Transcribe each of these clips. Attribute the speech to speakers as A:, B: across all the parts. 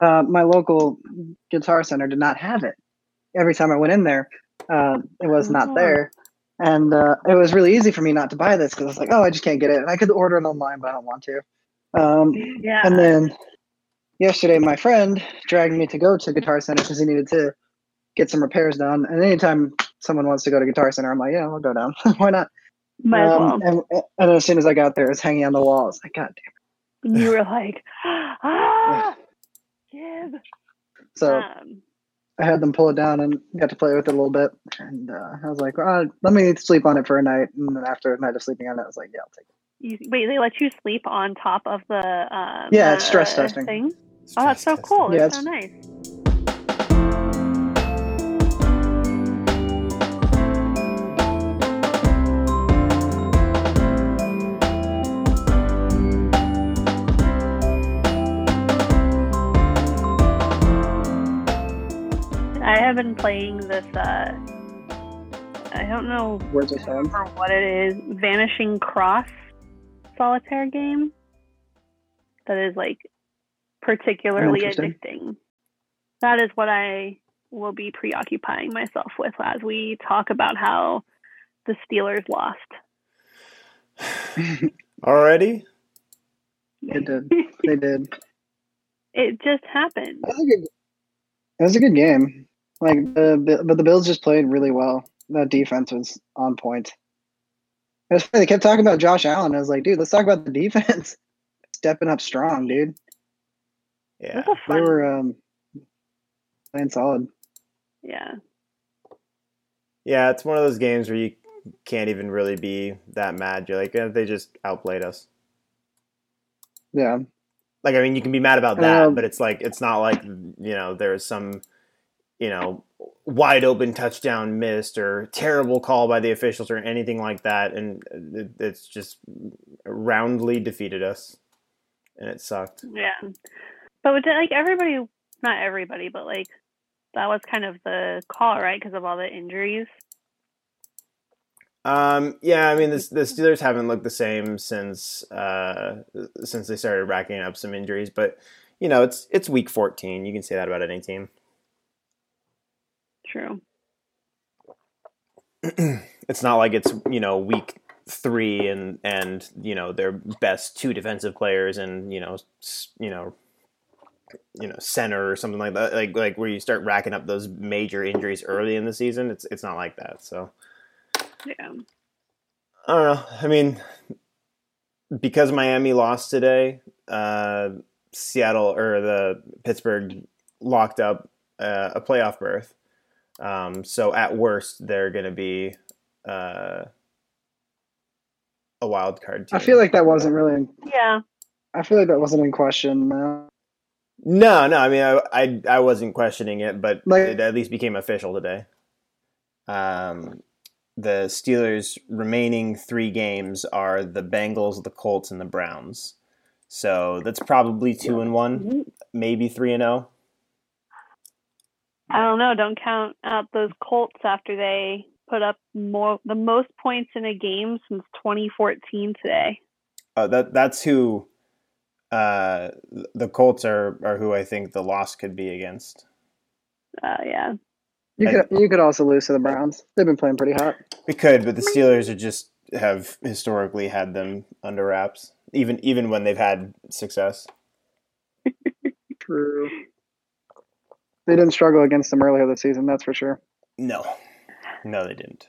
A: uh, my local guitar center did not have it. Every time I went in there, uh, it was not
B: Oh.
A: there. And uh, it was really easy for me not to buy this because I was like, oh, I just can't get it. And I could order it online, but I don't want to. Um,
B: Yeah.
A: and then yesterday, my friend dragged me to go to Guitar Center because he needed to get some repairs done. And anytime someone wants to go to Guitar Center, I'm like, yeah, I'll go down. Why not?
B: Well.
A: Um, and, and as soon as I got there, it's hanging on the walls. I was like, God damn.
B: And you were like, ah, Jib.
A: So
B: Um,
A: I had them pull it down and got to play with it a little bit. And uh, I was like, well, let me sleep on it for a night. And then after a night of sleeping on it, I was like, yeah, I'll take it.
B: you, wait, they let you sleep on top of the um,
A: Yeah, it's stress
B: the
A: testing.
B: Thing? Oh, that's so cool.
A: Yeah,
B: That's so nice. Have been playing this. Uh, I don't know
A: Words of sound.
B: remember what it is. Vanishing Cross solitaire game that is like particularly
A: Interesting.
B: addicting. That is what I will be preoccupying myself with as we talk about how the Steelers lost.
C: Already?
A: It did. They did.
B: It just happened.
A: That was a good. It was a good game. Like the but the Bills just played really well. That defense was on point. It was funny, They kept talking about Josh Allen. I was like, dude, let's talk about the defense. Stepping up strong, dude.
C: Yeah.
A: They were um, playing solid.
B: yeah.
C: Yeah, it's one of those games where you can't even really be that mad. You're like, eh, they just outplayed us.
A: Yeah,
C: Like, I mean, you can be mad about that,
A: Um,
C: but it's like, it's not like, you know, there's some, you know, wide open touchdown missed or terrible call by the officials or anything like that. And it, it's just roundly defeated us. And it sucked.
B: Yeah. But with, like everybody, not everybody, but like that was kind of the call, right? Because of all the injuries.
C: Um, yeah, I mean the, the Steelers haven't looked the same since uh, since they started racking up some injuries, but you know it's it's week 14. You can say that about any team.
B: True.
C: It's not like it's you know week three and and you know their best two defensive players and you know you know you know center or something like that like like where you start racking up those major injuries early in the season. It's it's not like that. So.
B: Yeah.
C: I don't know. I mean, because Miami lost today, uh, Seattle or the Pittsburgh locked up uh, a playoff berth. Um, so at worst, they're going to be uh, a wild card team.
A: I feel like that wasn't really. In,
B: Yeah.
A: I feel like that wasn't in question. No.
C: no, no. I mean, I, I I wasn't questioning it, but
A: Like-
C: it at least became official today. Um, the Steelers' remaining three games are the Bengals, the Colts, and the Browns. So that's probably two and one, maybe three and oh. Zero.
B: I don't know. Don't count out those Colts after they put up more the most points in a game since 2014 today.
C: Uh, that that's who uh, the Colts are, are who I think the loss could be against.
B: Uh, yeah.
A: You could you could also lose to the Browns. They've been playing pretty hot.
C: We could, but the Steelers are just have historically had them under wraps, even even when they've had success.
A: True. They didn't struggle against them earlier this season, that's for sure.
C: No, no, they didn't.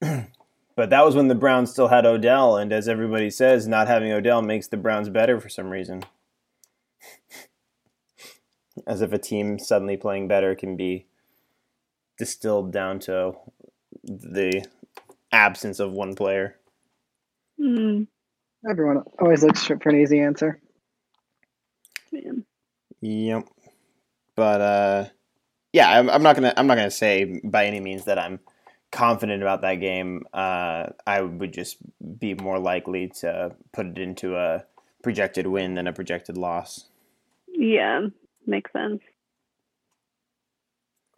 C: but that was when the Browns still had Odell, and as everybody says, not having Odell makes the Browns better for some reason. as if a team suddenly playing better can be distilled down to the absence of one player.
B: Mm,
A: Everyone always looks for an easy answer.
B: man.
C: Yep. But uh, yeah, I'm, I'm not gonna I'm not gonna say by any means that I'm confident about that game. Uh, I would just be more likely to put it into a projected win than a projected loss.
B: Yeah. Makes sense.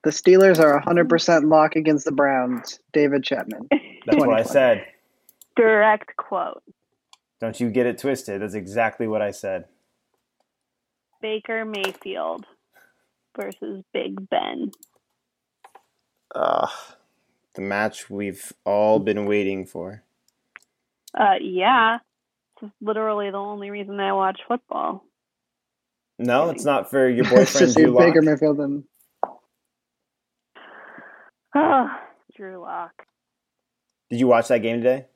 A: The Steelers are 100% lock against the Browns. David Chapman.
C: That's what I said.
B: Direct quote.
C: Don't you get it twisted. That's exactly what I said.
B: Baker Mayfield versus Big Ben.
C: Uh, the match we've all been waiting for.
B: Uh, yeah, it's literally the only reason I watch football.
C: No, it's not for your boyfriend Drew Lock.
A: Baker Mayfield and
B: Oh, Drew Lock.
C: Did you watch that game today?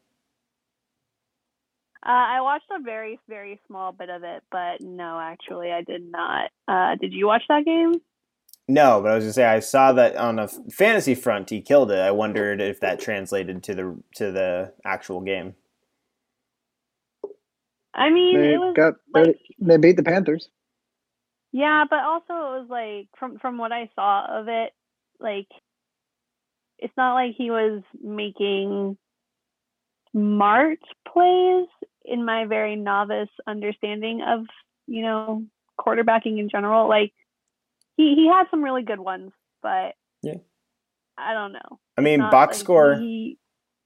B: Uh, I watched a very, very small bit of it, but no, actually, I did not. Uh, did you watch that game?
C: No, but I was gonna say I saw that on a fantasy front he killed it. I wondered if that translated to the to the actual game.
B: I mean,
A: they
B: it was
A: got
B: like,
A: they beat the Panthers.
B: yeah, but also it was like from from what I saw of it, like it's not like he was making smart plays in my very novice understanding of you know quarterbacking in general. Like he he had some really good ones, but
C: Yeah.
B: I don't know.
C: I mean,
B: Not
C: box
B: like
C: score
B: he-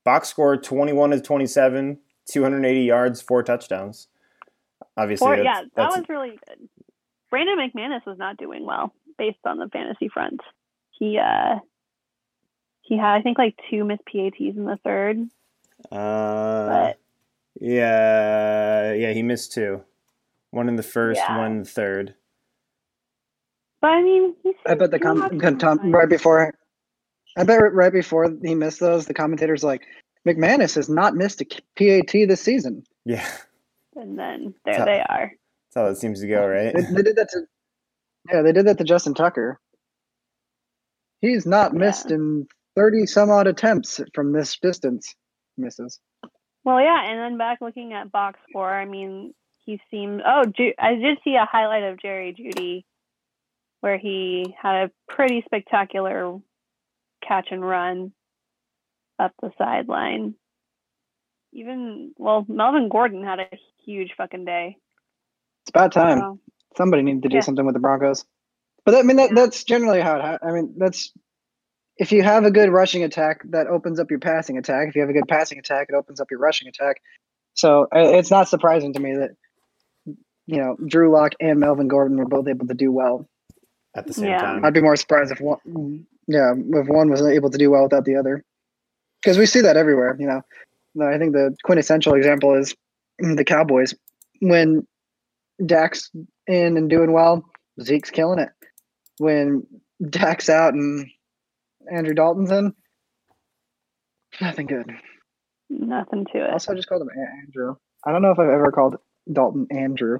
C: box score twenty one to twenty seven, two hundred eighty yards, four touchdowns. Obviously,
B: Or,
C: that's,
B: yeah, that was really good. Brandon McManus was not doing well based on the fantasy front. He uh he had I think like two missed PATs in the third.
C: uh,
B: But
C: yeah, yeah, he missed two. One in the first,
B: Yeah.
C: one in the third.
B: But I mean he's
A: I bet the
B: Drew
A: com-
B: been
A: Tom, right before. I bet right before he missed those, the commentators like McManus has not missed a PAT this season.
C: Yeah,
B: and then there
C: So-
B: they are.
C: that's how it seems to go, right?
A: They, they did that to, yeah, they did that to Justin Tucker. He's not
B: Yeah.
A: missed in thirty some odd attempts from this distance. Misses.
B: Well yeah, and then back looking at box four, I mean he seemed oh Ju- I did see a highlight of Jerry Jeudy where he had a pretty spectacular catch and run up the sideline. Even well, Melvin Gordon had a huge fucking day.
A: It's about time.
B: So,
A: Somebody needed to do
B: Yeah.
A: something with the Broncos. But I mean, that,
B: Yeah.
A: that's generally how it. Ha- I mean, that's if you have a good rushing attack, that opens up your passing attack. If you have a good passing attack, it opens up your rushing attack. So uh, it's not surprising to me that you know Drew Lock and Melvin Gordon were both able to do well.
C: At the same
B: Yeah.
C: time,
A: I'd be more surprised if one, yeah, if one was able to do well without the other, because we see that everywhere. You know, No, I think the quintessential example is the Cowboys when Dak's in and doing well, Zeke's killing it. When Dak's out and Andrew Dalton's in, nothing good.
B: nothing to it.
A: Also, I just called him Andrew. I don't know if I've ever called Dalton Andrew.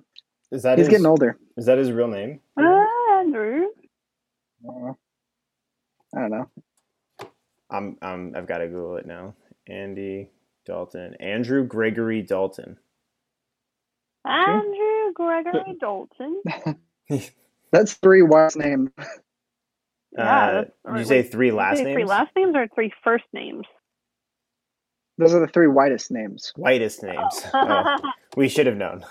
C: is that
A: He's
C: his,
A: getting older.
C: Is that his real name?
B: Ah, Andrew.
A: Uh, I don't know.
C: I'm, I'm I've got to Google it now. Andy Dalton, Andrew Gregory Dalton.
B: Andrew Gregory Dalton.
A: That's three last names.
B: Yeah,
C: Uh, did you say three last
B: say
C: names?
B: Three last names or three first names?
A: Those are the three whitest names.
C: Whitest names. Oh, we should have known.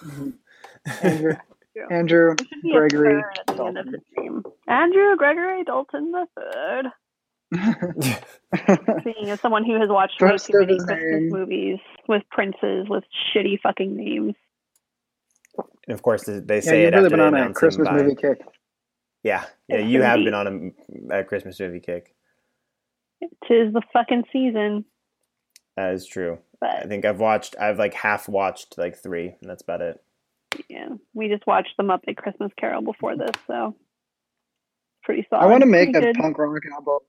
A: Andrew,
B: Yeah.
A: Andrew,
B: There should be a
A: Gregory
B: third at the end of
A: Dalton.
B: Andrew Gregory Dalton the third. Being as someone who has watched way too
A: of
B: many Christmas
A: name.
B: movies with princes with shitty fucking names.
C: And of course, they they
A: yeah,
C: say
A: you've
C: it
A: really
C: after
A: been on a Christmas
C: by-
A: movie kick.
C: Yeah, yeah,
B: Yes,
C: you have
B: indeed.
C: been on a, a Christmas movie kick.
B: Tis the fucking season.
C: That is true.
B: But I
C: think I've watched. I've like half watched like three, and that's about it.
B: Yeah, we just watched the Muppet Christmas Carol before this, so pretty solid.
A: I want to make
B: Pretty
A: a
B: good.
A: punk rock album,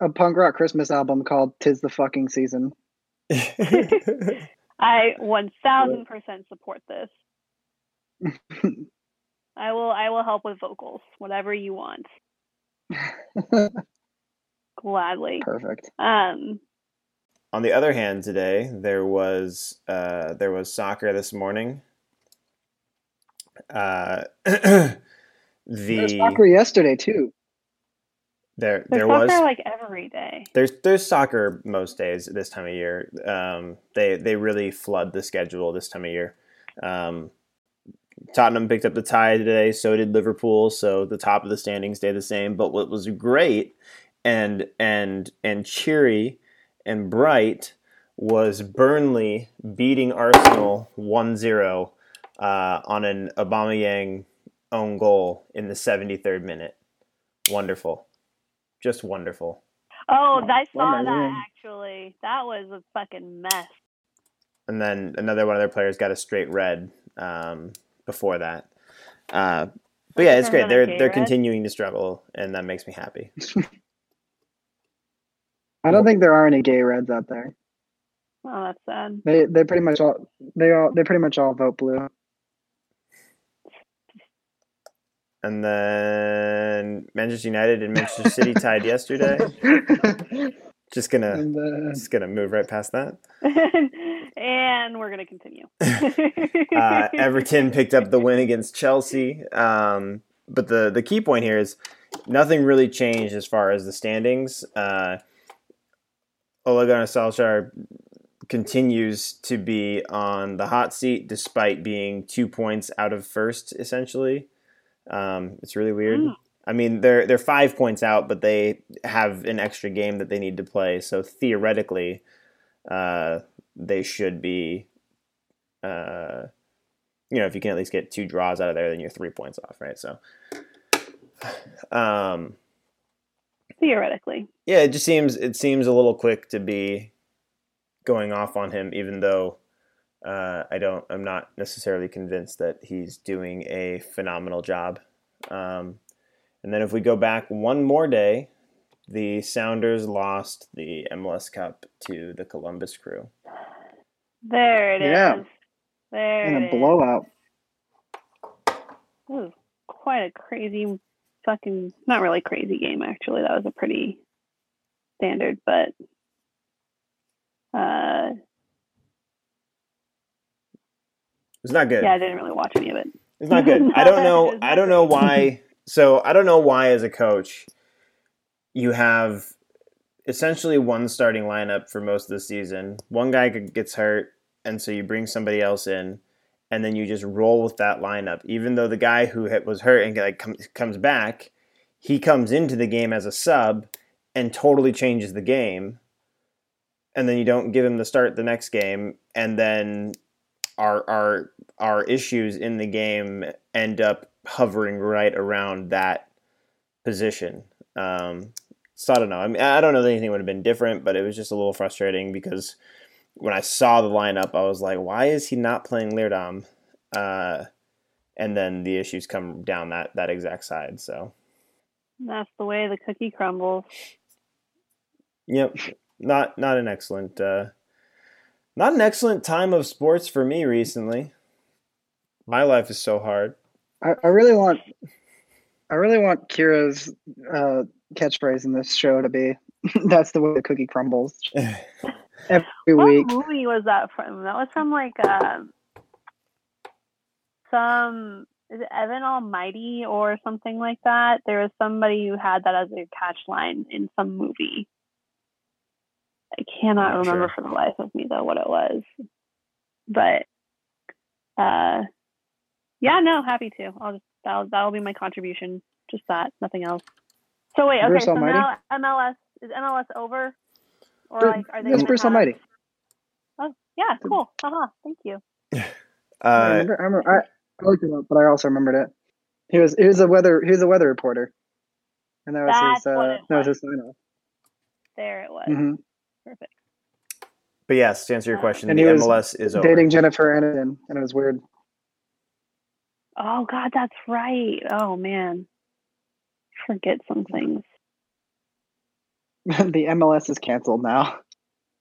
A: a punk rock Christmas album called "Tis the Fucking Season."
B: I one thousand percent support this. I will. I will help with vocals, whatever you want, gladly.
A: Perfect.
B: Um,
C: On the other hand, today there was uh, there was soccer this morning. Uh,
A: There
C: the
A: was soccer yesterday too.
C: there
B: there's
C: there
B: soccer
C: was
B: like every day.
C: there's there's soccer most days this time of year. Um, they they really flood the schedule this time of year. Um, Tottenham picked up the tie today, so did Liverpool. So the top of the standings stay the same. But what was great and and and cheery and bright was Burnley beating Arsenal 1-0 uh, on an Aubameyang own goal in the 73rd minute. Wonderful. Just wonderful.
B: Oh, I saw
A: Wonder
B: that
A: Woman.
B: actually. That was a fucking mess.
C: And then another one of their players got a straight red um, before that. Uh, but yeah, it's great. They're they're continuing to struggle, and that makes me happy.
A: I don't think there are any gay Reds out there.
B: Oh, that's sad.
A: They they pretty much all they all they pretty much all vote blue.
C: And then Manchester United and Manchester City tied yesterday. Just gonna
A: and, uh,
C: just gonna move right past that.
B: and we're gonna continue.
C: uh, Everton picked up the win against Chelsea. Um, but the, the key point here is nothing really changed as far as the standings. Uh, Ole Gunnar Solskjaer continues to be on the hot seat despite being two points out of first, essentially. Um, it's really weird.
B: Mm.
C: I mean, they're they're five points out, but they have an extra game that they need to play. So theoretically, uh, they should be. Uh, you know, if you can at least get two draws out of there, then you're three points off, right? So, um,
B: Theoretically.
C: yeah, it just seems it seems a little quick to be going off on him, even though uh, I don't, I'm not necessarily convinced that he's doing a phenomenal job. Um, and then if we go back one more day, the Sounders lost the MLS Cup to the Columbus Crew.
B: There it is.
A: Yeah.
B: There
A: in a
B: is.
A: blowout.
B: That was quite a crazy fucking not really crazy game actually. That was a pretty standard, but uh
C: It's not good.
B: yeah, I didn't really watch any of it.
C: It's not good. I don't know. I don't know why. So I don't know why, as a coach, you have essentially one starting lineup for most of the season. One guy gets hurt, and so you bring somebody else in, and then you just roll with that lineup. Even though the guy who hit- was hurt and like com- comes back, he comes into the game as a sub and totally changes the game. And then you don't give him the start the next game, and then our our our issues in the game end up hovering right around that position. Um, so I don't know. I mean, I don't know that anything would have been different, but it was just a little frustrating because when I saw the lineup, I was like, "Why is he not playing Leerdam?" Uh, and then the issues come down that that exact side. So,
B: That's the way the cookie crumbles.
C: yep, not not an excellent uh, not an excellent time of sports for me recently. My life is so hard.
A: I, I really want I really want Kira's uh, catchphrase in this show to be that's the way the cookie crumbles every
B: What
A: week.
B: movie was that from? That was from like um some is it Evan Almighty or something like that? There was somebody who had that as a catch line in some movie. I cannot
C: Not
B: remember
C: sure.
B: for the life of me though what it was. But uh yeah, no, happy to. I'll just that'll that'll be my contribution. Just that, nothing else. So wait, okay,
A: Bruce
B: so
A: Almighty?
B: now MLS is MLS over? Or
A: Bru-
B: like are they
A: Yes, Bruce
B: have-
A: Almighty.
B: Oh, yeah, cool. Haha, thank you.
A: I
C: Uh,
A: remember, I, remember I, I looked it up, but I also remembered it. He was he was a weather he was a weather reporter, and that was
B: That's
A: his uh,
B: it
A: that was
B: was.
A: his sign off.
B: There it was.
A: hmm
B: Perfect.
C: but yes, to answer your
B: Uh,
C: question,
A: And
C: the
A: he was
C: MLS is over.
A: Dating Jennifer Aniston, and it was weird.
B: Oh God, that's right. Oh man, forget some things.
A: the MLS is canceled now.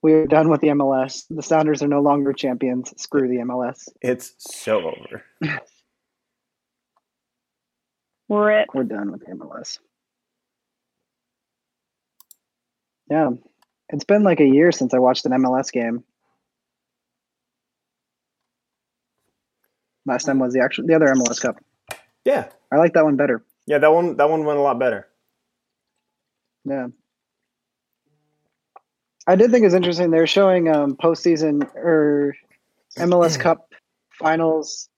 A: We are done with the MLS. The Sounders are no longer champions. Screw the MLS.
C: It's so over.
B: Rip.
A: We're done with the MLS. Yeah, it's been like a year since I watched an MLS game. Last time was the actual the other MLS Cup.
C: Yeah,
A: I like that one better.
C: yeah. That one, that one went a lot better.
A: Yeah. I did think it was interesting. They were showing um, postseason or MLS Cup finals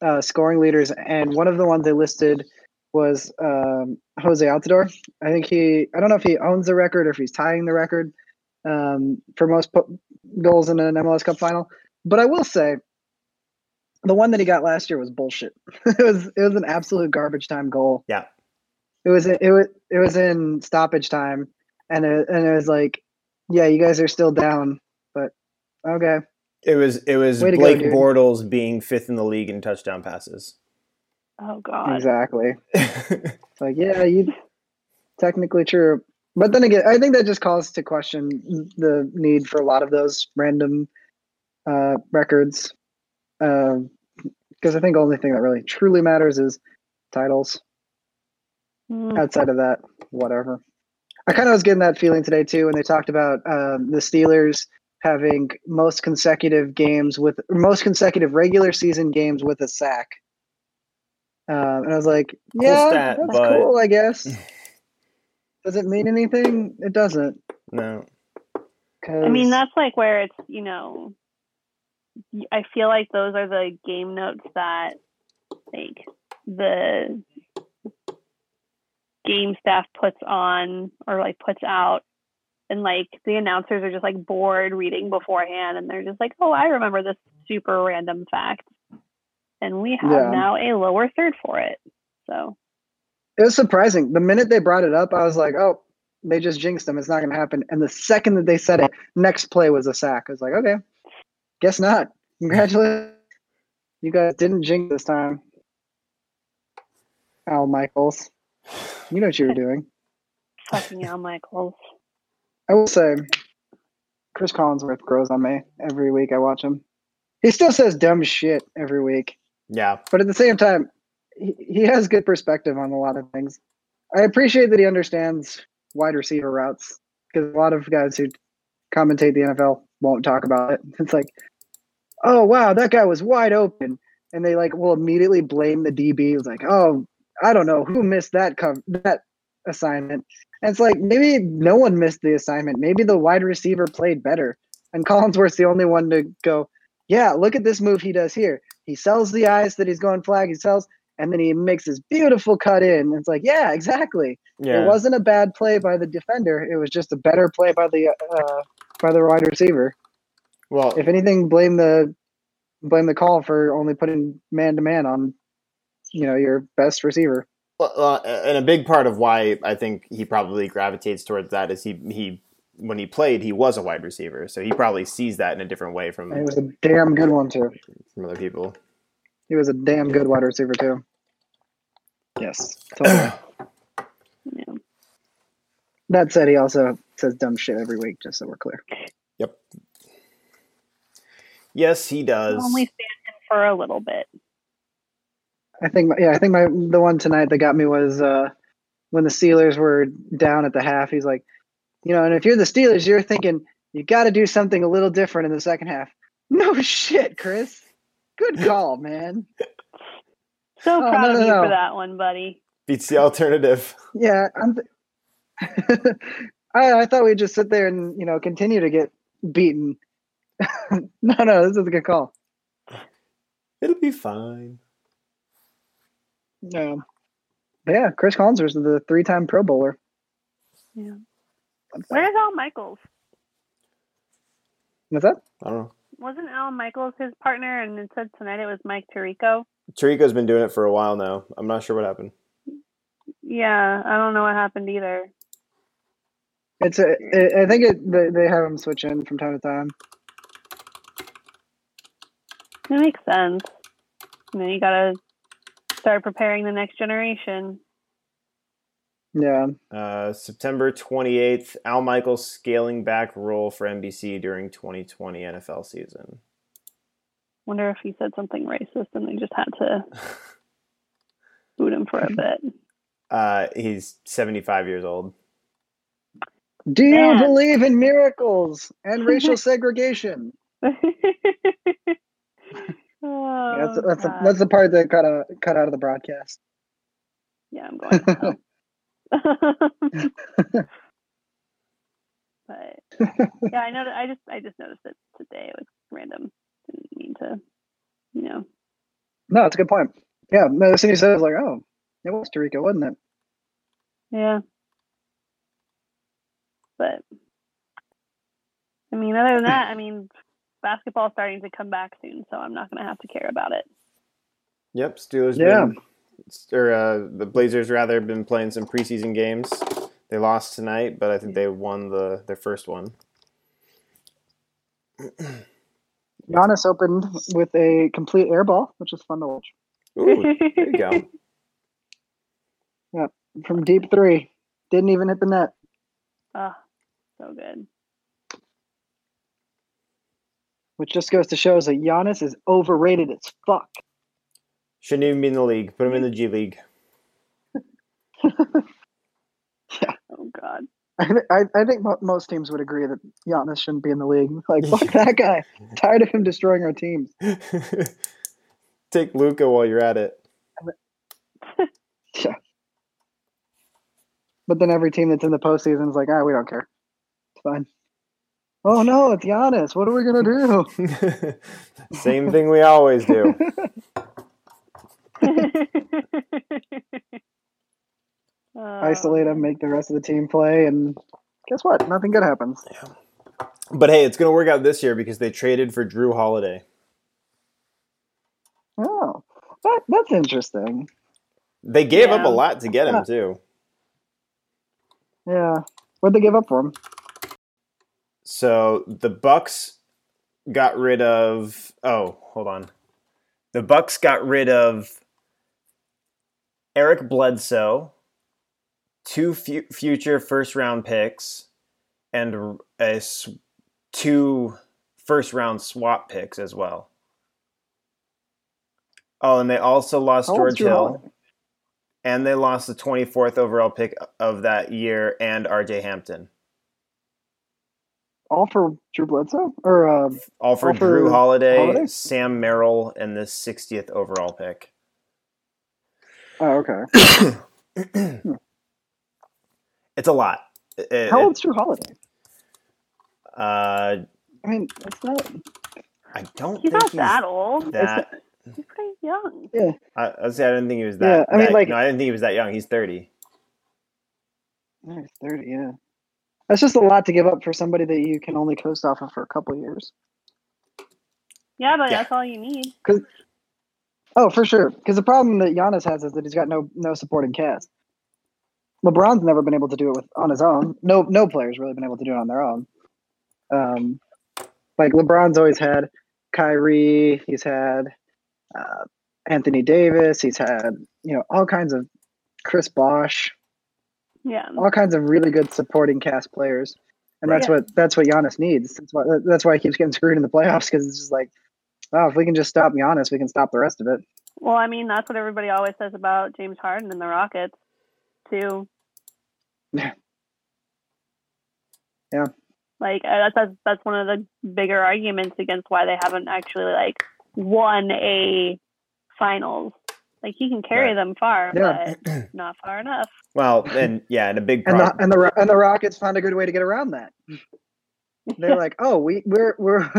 A: uh, scoring leaders, and one of the ones they listed was um, Jozy Altidore. I think he, I don't know if he owns the record or if he's tying the record um, for most po- goals in an MLS Cup final. But I will say, the one that he got last year was bullshit. it was it was an absolute garbage time goal.
C: Yeah.
A: It was it was it was in stoppage time, and it, and it was like, yeah, you guys are still down, but okay.
C: It was it was
A: Way to go,
C: Blake. Bortles being fifth in the league in touchdown passes.
B: Oh God.
A: Exactly. It's like, yeah, you technically true. But then again, I think that just calls to question the need for a lot of those random uh, records. Because I think the only thing that really truly matters is titles.
B: Mm.
A: Outside of that, whatever. I kind of was getting that feeling today too when they talked about um, the Steelers having most consecutive games with most consecutive regular season games with a sack. Um, and I was like,
C: Cool
A: yeah,
C: stat,
A: that's
C: but-
A: cool, I guess. Does it mean anything? It doesn't.
C: no.
A: Cause,
B: I mean, that's like where it's, you know, I feel like those are the game notes that, like, the game staff puts on or, like, puts out. And, like, the announcers are just, like, bored reading beforehand. And they're just like, oh, I remember this super random fact. And we have
A: Yeah.
B: now a lower third for it. So,
A: it was surprising. The minute they brought it up, I was like, oh, they just jinxed them. It's not going to happen. And the second that they said it, next play was a sack. I was like, okay, guess not. Congratulations. You guys didn't jinx this time. Al Michaels. You know what you were doing.
B: fucking Al Michaels.
A: I will say, Cris Collinsworth grows on me every week I watch him. He still says dumb shit every week,
C: Yeah.
A: but at the same time, he, has good perspective on a lot of things. I appreciate that he understands wide receiver routes because a lot of guys who commentate the NFL won't talk about it. It's like, oh wow, that guy was wide open, and they like will immediately blame the DB. It's like, oh, I don't know who missed that com- that assignment. And it's like maybe no one missed the assignment. Maybe the wide receiver played better, and Collinsworth's the only one to go. Yeah, look at this move he does here. He sells the eyes that he's going flag. He sells, and then he makes this beautiful cut in. It's like, yeah, exactly.
C: Yeah.
A: It wasn't a bad play by the defender. It was just a better play by the uh, by the wide receiver.
C: well,
A: If anything, blame the blame the call for only putting man to man on, you know, your best receiver.
C: Well, uh, and a big part of why I think he probably gravitates towards that is he he when he played he was a wide receiver, so he probably sees that in a different way from
A: And it was a damn good one too.
C: from other people.
A: He was a damn good wide receiver too. Yes, totally.
B: Yeah.
A: that said, he also says dumb shit every week, just so we're clear.
C: Yep. Yes, he does.
B: I'll only stand him for a little bit.
A: I think, yeah, I think my the one tonight that got me was uh, when the Steelers were down at the half. He's like, you know, and if you're the Steelers, you're thinking you got to do something a little different in the second half. No shit, Chris. Good call, man.
B: So
A: Oh,
B: proud
A: no,
B: of you
A: no.
B: for that one, buddy.
C: Beats the alternative.
A: Yeah, I'm. Th- I I thought we'd just sit there and you know continue to get beaten. no, no, this is a good call.
C: It'll be fine.
A: Yeah, yeah. Cris Collinsworth is the three-time Pro Bowler.
B: Yeah. Where's Al Michaels?
A: What's that?
C: I don't know.
B: Wasn't Al Michaels his partner? And it said tonight it was Mike Tirico.
C: Tirico's been doing it for a while now. I'm not sure what happened.
B: Yeah, I don't know what happened either.
A: It's a. I I think it. They, they have them switch in from time to time.
B: It makes sense. You know, you gotta start preparing the next generation.
A: Yeah,
C: Uh, September 28th, Al Michaels scaling back role for NBC during 2020 NFL season.
B: Wonder if he said something racist and they just had to boot him for a bit.
C: Uh, he's 75 years old.
A: Do you
B: Man.
A: believe in miracles and racial segregation?
B: oh,
A: that's that's
B: God.
A: that's the part that cut out cut out of the broadcast.
B: Yeah, I'm going. To but yeah, I know. I just I just noticed it today. It was random. Didn't mean to, you know.
A: No, it's a good point. Yeah, no, as soon as you said, I was like, oh, it was Tirico, wasn't it?
B: Yeah. But I mean, other than that, I mean, basketball's starting to come back soon, so I'm not gonna have to care about it.
C: Yep, Steelers.
A: Yeah.
C: Been, or uh, the Blazers rather been playing some preseason games. They lost tonight, but I think they won the their first one.
A: Giannis opened with a complete air ball, which is fun to watch.
C: Ooh, there you go.
A: yeah, From deep three. Didn't even hit the net.
B: oh, so good.
A: Which just goes to show us that Giannis is overrated as fuck.
C: Shouldn't even be in the league. Put him in the G League. yeah.
B: Oh God.
A: I, th- I, I think mo- most teams would agree that Giannis shouldn't be in the league. Like, fuck that guy. Tired of him destroying our teams.
C: Take Luka while you're at it. yeah.
A: But then every team that's in the postseason is like, ah, we don't care. It's fine. Oh no, it's Giannis. What are we gonna do?
C: Same thing we always do.
A: Uh, isolate him, make the rest of the team play, and guess what? Nothing good happens.
C: But hey, it's going to work out this year because they traded for Jrue Holiday.
A: Oh, that that's interesting.
C: They gave up a lot to get him too.
A: Yeah, what'd they give up for him?
C: So the Bucks got rid of. Oh, hold on. The Bucks got rid of Eric Bledsoe, two fu- future first round picks, and a s- two first round swap picks as well. Oh, and they also lost
A: How
C: George Hill, and they lost the 24th overall pick of that year and RJ Hampton.
A: All for Drew Bledsoe or uh,
C: All for
A: All for
C: Jrue Holiday,
A: Holiday?
C: Sam Merrill, and the 60th overall pick.
A: oh okay.
C: It's a lot. It-
A: How old's Jrue Holiday?
C: uh,
A: I mean, it's not.
C: I don't
B: He's
C: think
B: not that old.
C: that.
B: He's pretty young.
C: I, I was say I didn't think he was that.
A: Yeah, I mean,
C: that-
A: like-
C: no, I didn't think he was that young. He's 30.
A: Oh, he's thirty. Yeah, that's just a lot to give up for somebody that you can only coast off of for a couple of years.
B: Yeah, but
C: Yeah.
B: that's all you need.
A: Oh, for sure. Because the problem that Giannis has is that he's got no no supporting cast. LeBron's never been able to do it with on his own. No no player's really been able to do it on their own. Um, like LeBron's always had Kyrie. He's had uh, Anthony Davis. He's had you know all kinds of Chris Bosh,
B: Yeah.
A: all kinds of really good supporting cast players. And that's
B: Right.
A: what that's what Giannis needs. That's why that's why he keeps getting screwed in the playoffs because it's just like, oh, if we can just stop Giannis, we can stop the rest of it.
B: Well, I mean, that's what everybody always says about James Harden and the Rockets, too.
A: Yeah. Yeah.
B: Like uh, that's that's that's one of the bigger arguments against why they haven't actually like won a finals. Like he can carry
C: Right.
B: them far,
A: Yeah.
B: but not far enough.
C: Well, and yeah, and a big
A: and the
C: problem.
A: and the and the Rockets found a good way to get around that. They're like, oh, we we're we're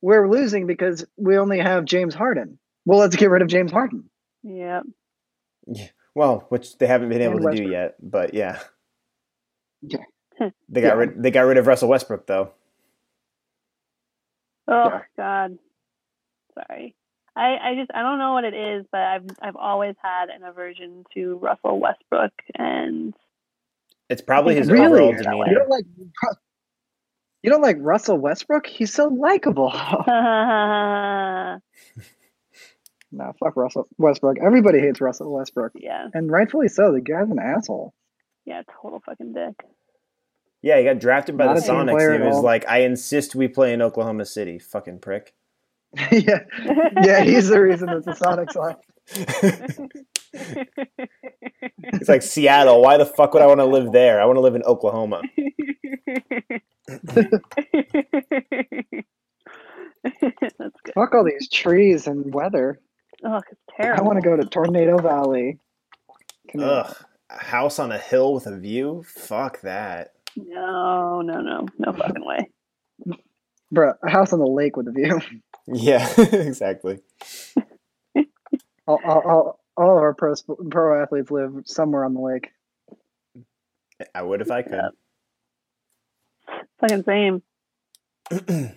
A: we're losing because we only have James Harden. Well, let's get rid of James Harden.
B: yeah.
C: Well, which they haven't been able
A: And
C: to do yet, but yeah.
A: Yeah. Hmm.
C: They got
A: Yeah.
C: rid. They got rid of Russell Westbrook though.
B: Oh
A: Yeah.
B: God. Sorry. I, I just I don't know what it is, but I've I've always had an aversion to Russell Westbrook and
C: It's probably his
A: Really?
C: overall
A: You
C: demeanor.
A: You don't like you don't like Russell Westbrook? He's so likable.
B: yeah.
A: no, fuck Russell Westbrook. Everybody hates Russell Westbrook, Yeah. and rightfully so. The guy's an asshole.
B: Yeah, total fucking dick.
C: Yeah, he got drafted by
A: Not
C: the Sonics. And he was
A: all.
C: like, "I insist we play in Oklahoma City." Fucking prick.
A: yeah, yeah, he's the reason that the Sonics left.
C: it's like Seattle. Why the fuck would I want to live there? I want to live in Oklahoma.
B: That's good.
A: Fuck all these trees and weather.
B: Oh, it's terrible.
A: I want to go to Tornado Valley. Come.
C: Ugh, a house on a hill with a view. Fuck that.
B: No, no, no, no fucking way.
A: Bruh, a house on the lake with a view.
C: Yeah, exactly.
A: all, all, all, all of our pro, pro athletes live somewhere on the lake.
C: I would if I could.
B: Yep. Fucking same.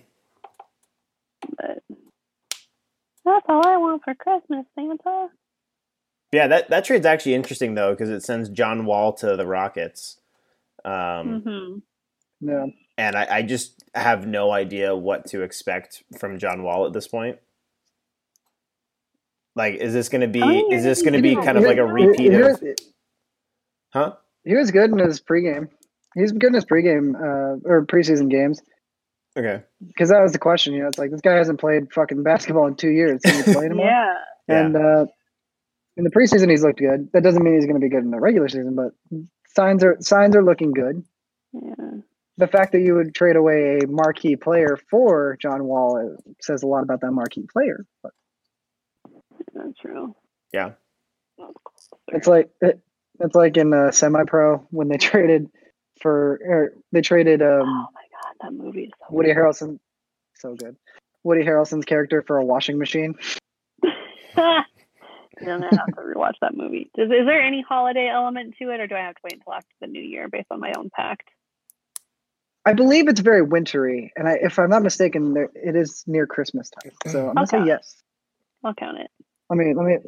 B: That's all I want for Christmas, Santa.
C: Yeah, that that trade's actually interesting though because it sends John Wall to the Rockets. Um,
B: hmm
A: Yeah.
C: and I, I just have no idea what to expect from John Wall at this point. Like, is this going to be?
B: How many
C: Is this going to be kind of like a
B: He- he-
C: repeat of? Huh?
A: he was good in his pregame. He's good in his pregame uh, or preseason games
C: Okay.
A: because that was the question. You know, it's like this guy hasn't played fucking basketball in two years. Can you play anymore?
B: Yeah.
C: Yeah.
A: And uh, in the preseason, he's looked good. That doesn't mean he's going to be good in the regular season, but signs are signs are looking good.
B: Yeah.
A: The fact that you would trade away a marquee player for John Wall uh, says a lot about that marquee player. But
B: That's true.
C: Yeah.
A: it's like it, it's like in uh, semi-pro when they traded for or they traded
B: oh
A: um,
B: my god, that movie is so
A: Woody
B: good.
A: Harrelson. So good. Woody Harrelson's character for a washing machine.
B: You're gonna have to rewatch that movie. Is, is there any holiday element to it, or do I have to wait until after the new year based on my own pact?
A: I believe it's very wintry, and I, if I'm not mistaken, there, it is near Christmas time. So I'm gonna say yes.
B: I'll count it.
A: Let me let me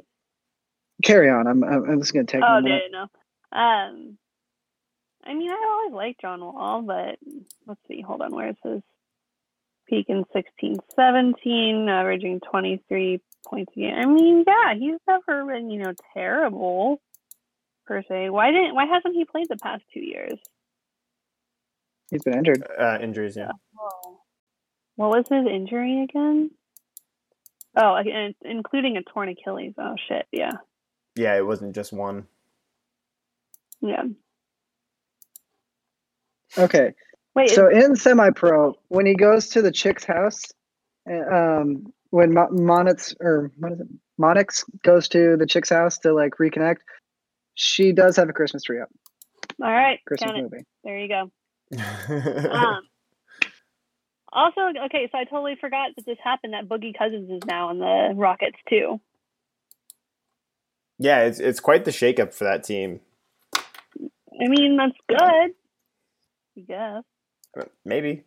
A: carry on. I'm I'm, I'm just gonna take.
B: Oh,
A: a minute.
B: No. Um, I mean, I always liked John Wall, but let's see. Hold on. Where's his peak in 16 17, averaging 23 points a game? I mean, yeah, he's never been, you know, terrible per se. Why didn't, why hasn't he played the past two years?
A: He's been injured.
C: Uh, injuries. Yeah.
B: Oh. What was his injury again? Oh, including a torn Achilles. Oh, shit. Yeah.
C: Yeah. It wasn't just one.
B: Yeah.
A: Okay,
B: Wait,
A: so in semi-pro, when he goes to the chick's house, uh, um, when Mo- Monix or what is it? Monix goes to the chick's house to like reconnect. She does have a Christmas tree up.
B: all right.
A: Christmas
B: Count it.
A: movie.
B: There you go. Um, also, okay, so I totally forgot that this happened. That Boogie Cousins is now in the Rockets too.
C: yeah, it's it's quite the shakeup for that team.
B: I mean, that's good. I guess.
C: Maybe.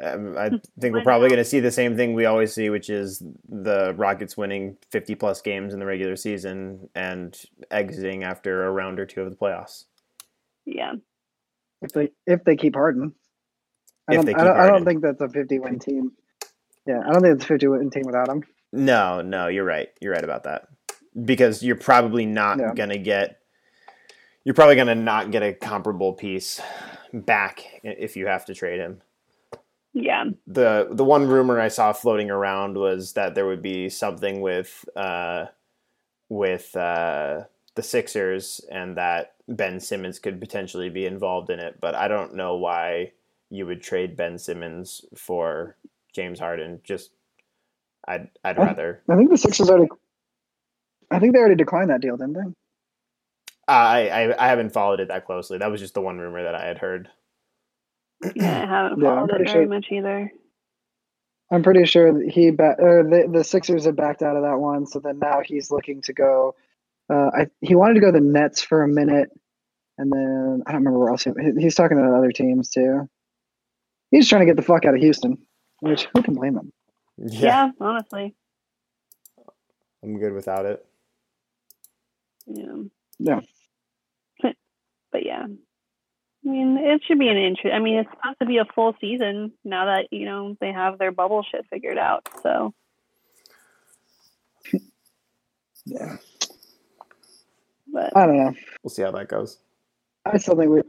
C: Um, I think we're probably going to see the same thing we always see, which is the Rockets winning 50 plus games in the regular season and exiting after a round or two of the playoffs.
B: Yeah.
A: If they if they keep Harden, I don't I don't, I don't think that's a 50 win team. Yeah, I don't think it's a 50 win team without him.
C: No, no, you're right. You're right about that. Because you're probably not
A: Yeah.
C: going to get you're probably going to not get a comparable piece back if you have to trade him.
B: Yeah.
C: the the one rumor I saw floating around was that there would be something with uh, with uh, the Sixers and that Ben Simmons could potentially be involved in it, but I don't know why you would trade Ben Simmons for James Harden. Just I'd I'd
A: Oh.
C: rather
A: I think the Sixers already. I think they already declined that deal, didn't they?
C: I, I I haven't followed it that closely. That was just the one rumor that I had heard.
B: Yeah, I haven't
A: Yeah,
B: followed
A: pretty
B: it very
A: sure-
B: much either.
A: I'm pretty sure he ba- or the the Sixers have backed out of that one. So then now he's looking to go. Uh, I he wanted to go to the Nets for a minute, and then I don't remember where else. He, he's talking to other teams too. He's trying to get the fuck out of Houston, which who can blame him?
B: Yeah, honestly.
C: I'm good without it.
B: Yeah.
A: Yeah.
B: But yeah. I mean, it should be an interest. I mean, it's supposed to be a full season now that, you know, they have their bubble shit figured out. So,
A: Yeah,
B: but
A: I don't know.
C: We'll see how that goes.
A: I still think we.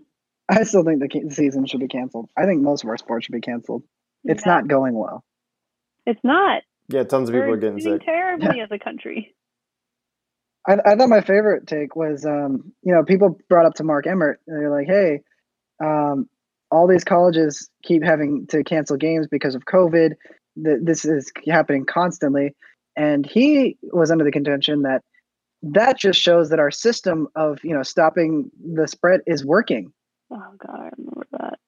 A: I still think the season should be canceled. I think most of our sports should be canceled. It's
B: yeah,
A: not going well.
B: It's not.
C: Yeah, tons of people
B: We're
C: are getting sick.
B: terribly as a country.
A: I, I thought my favorite take was, um, you know, people brought up to Mark Emmert. And they're like, "Hey, um, all these colleges keep having to cancel games because of COVID. Th- This is happening constantly." And he was under the contention that that just shows that our system of, you know, stopping the spread is working.
B: Oh god, I remember that.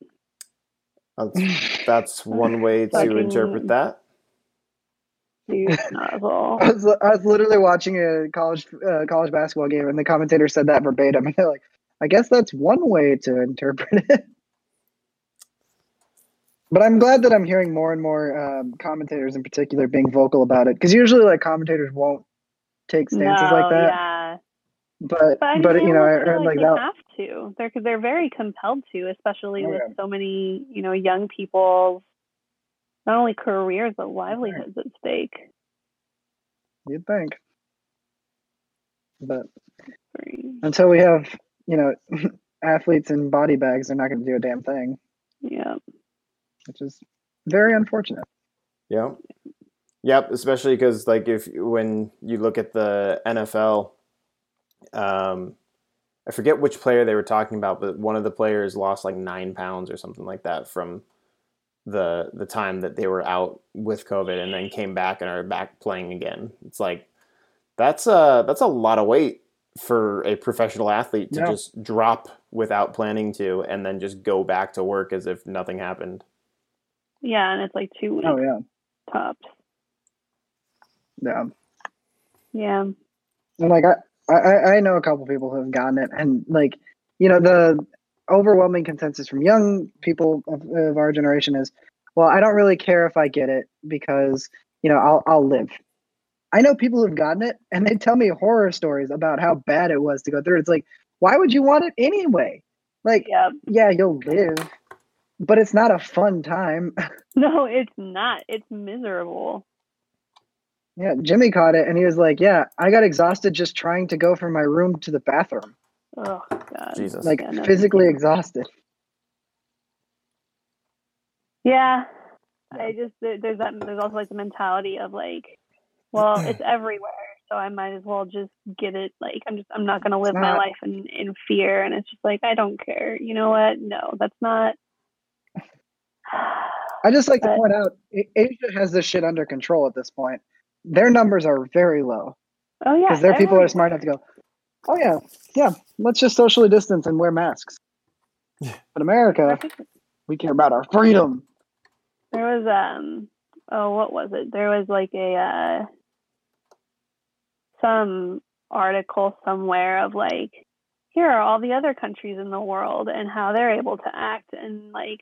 C: That's that's one way to interpret that.
B: Dude.
A: I was, I was literally watching a college uh, college basketball game, and the commentator said that verbatim. And they're like, "I guess that's one way to interpret it." But I'm glad that I'm hearing more and more um, commentators, in particular, being vocal about it. Because usually, like commentators won't take stances
B: no,
A: like that.
B: Yeah.
A: But
B: But,
A: but, you know, I heard like
B: they
A: that.
B: have to. They're they're very compelled to, especially
A: Oh,
B: with
A: yeah.
B: so many you know young people's not only careers but livelihoods at stake.
A: You'd think. But until we have, you know, athletes in body bags, they're not going to do a damn thing,
B: Yeah.
A: which is very unfortunate.
C: Yeah. Yep, especially because like if when you look at the NFL, um, I forget which player they were talking about, but one of the players lost like nine pounds or something like that from the the time that they were out with COVID, and then came back and are back playing again. It's like that's a that's a lot of weight for a professional athlete to
A: Yeah.
C: just drop without planning to, and then just go back to work as if nothing happened.
B: Yeah, and it's like two oh, weeks
A: Oh yeah,
B: tops.
A: yeah.
B: Yeah.
A: And like I, I, I know a couple people who have gotten it, and like you know, the overwhelming consensus from young people of, of our generation is, well, I don't really care if I get it because you know I'll I'll live. I know people who've gotten it, and they tell me horror stories about how bad it was to go through. It's like, why would you want it anyway? Like,
B: Yeah.
A: yeah, you'll live, but it's not a fun time.
B: No, it's not. It's miserable.
A: yeah, Jimmy caught it, and he was like, yeah, I got exhausted just trying to go from my room to the bathroom.
B: Oh god.
C: Jesus.
A: like
B: Yeah, no,
A: physically
B: you.
A: exhausted.
B: Yeah. I just there's that there's also like the mentality of like, well, it's everywhere, so I might as well just get it. Like I'm just I'm not gonna live my life in in fear, and it's just like I don't care. You know what? No, that's not.
A: I just like to point out Asia has this shit under control at this point. Their numbers are very low
B: Oh yeah,
A: because their people are smart enough to go, oh yeah, yeah, let's just socially distance and wear masks. But America, we care about our freedom.
B: There was um oh what was it? There was like a uh some article somewhere of like here are all the other countries in the world and how they're able to act and like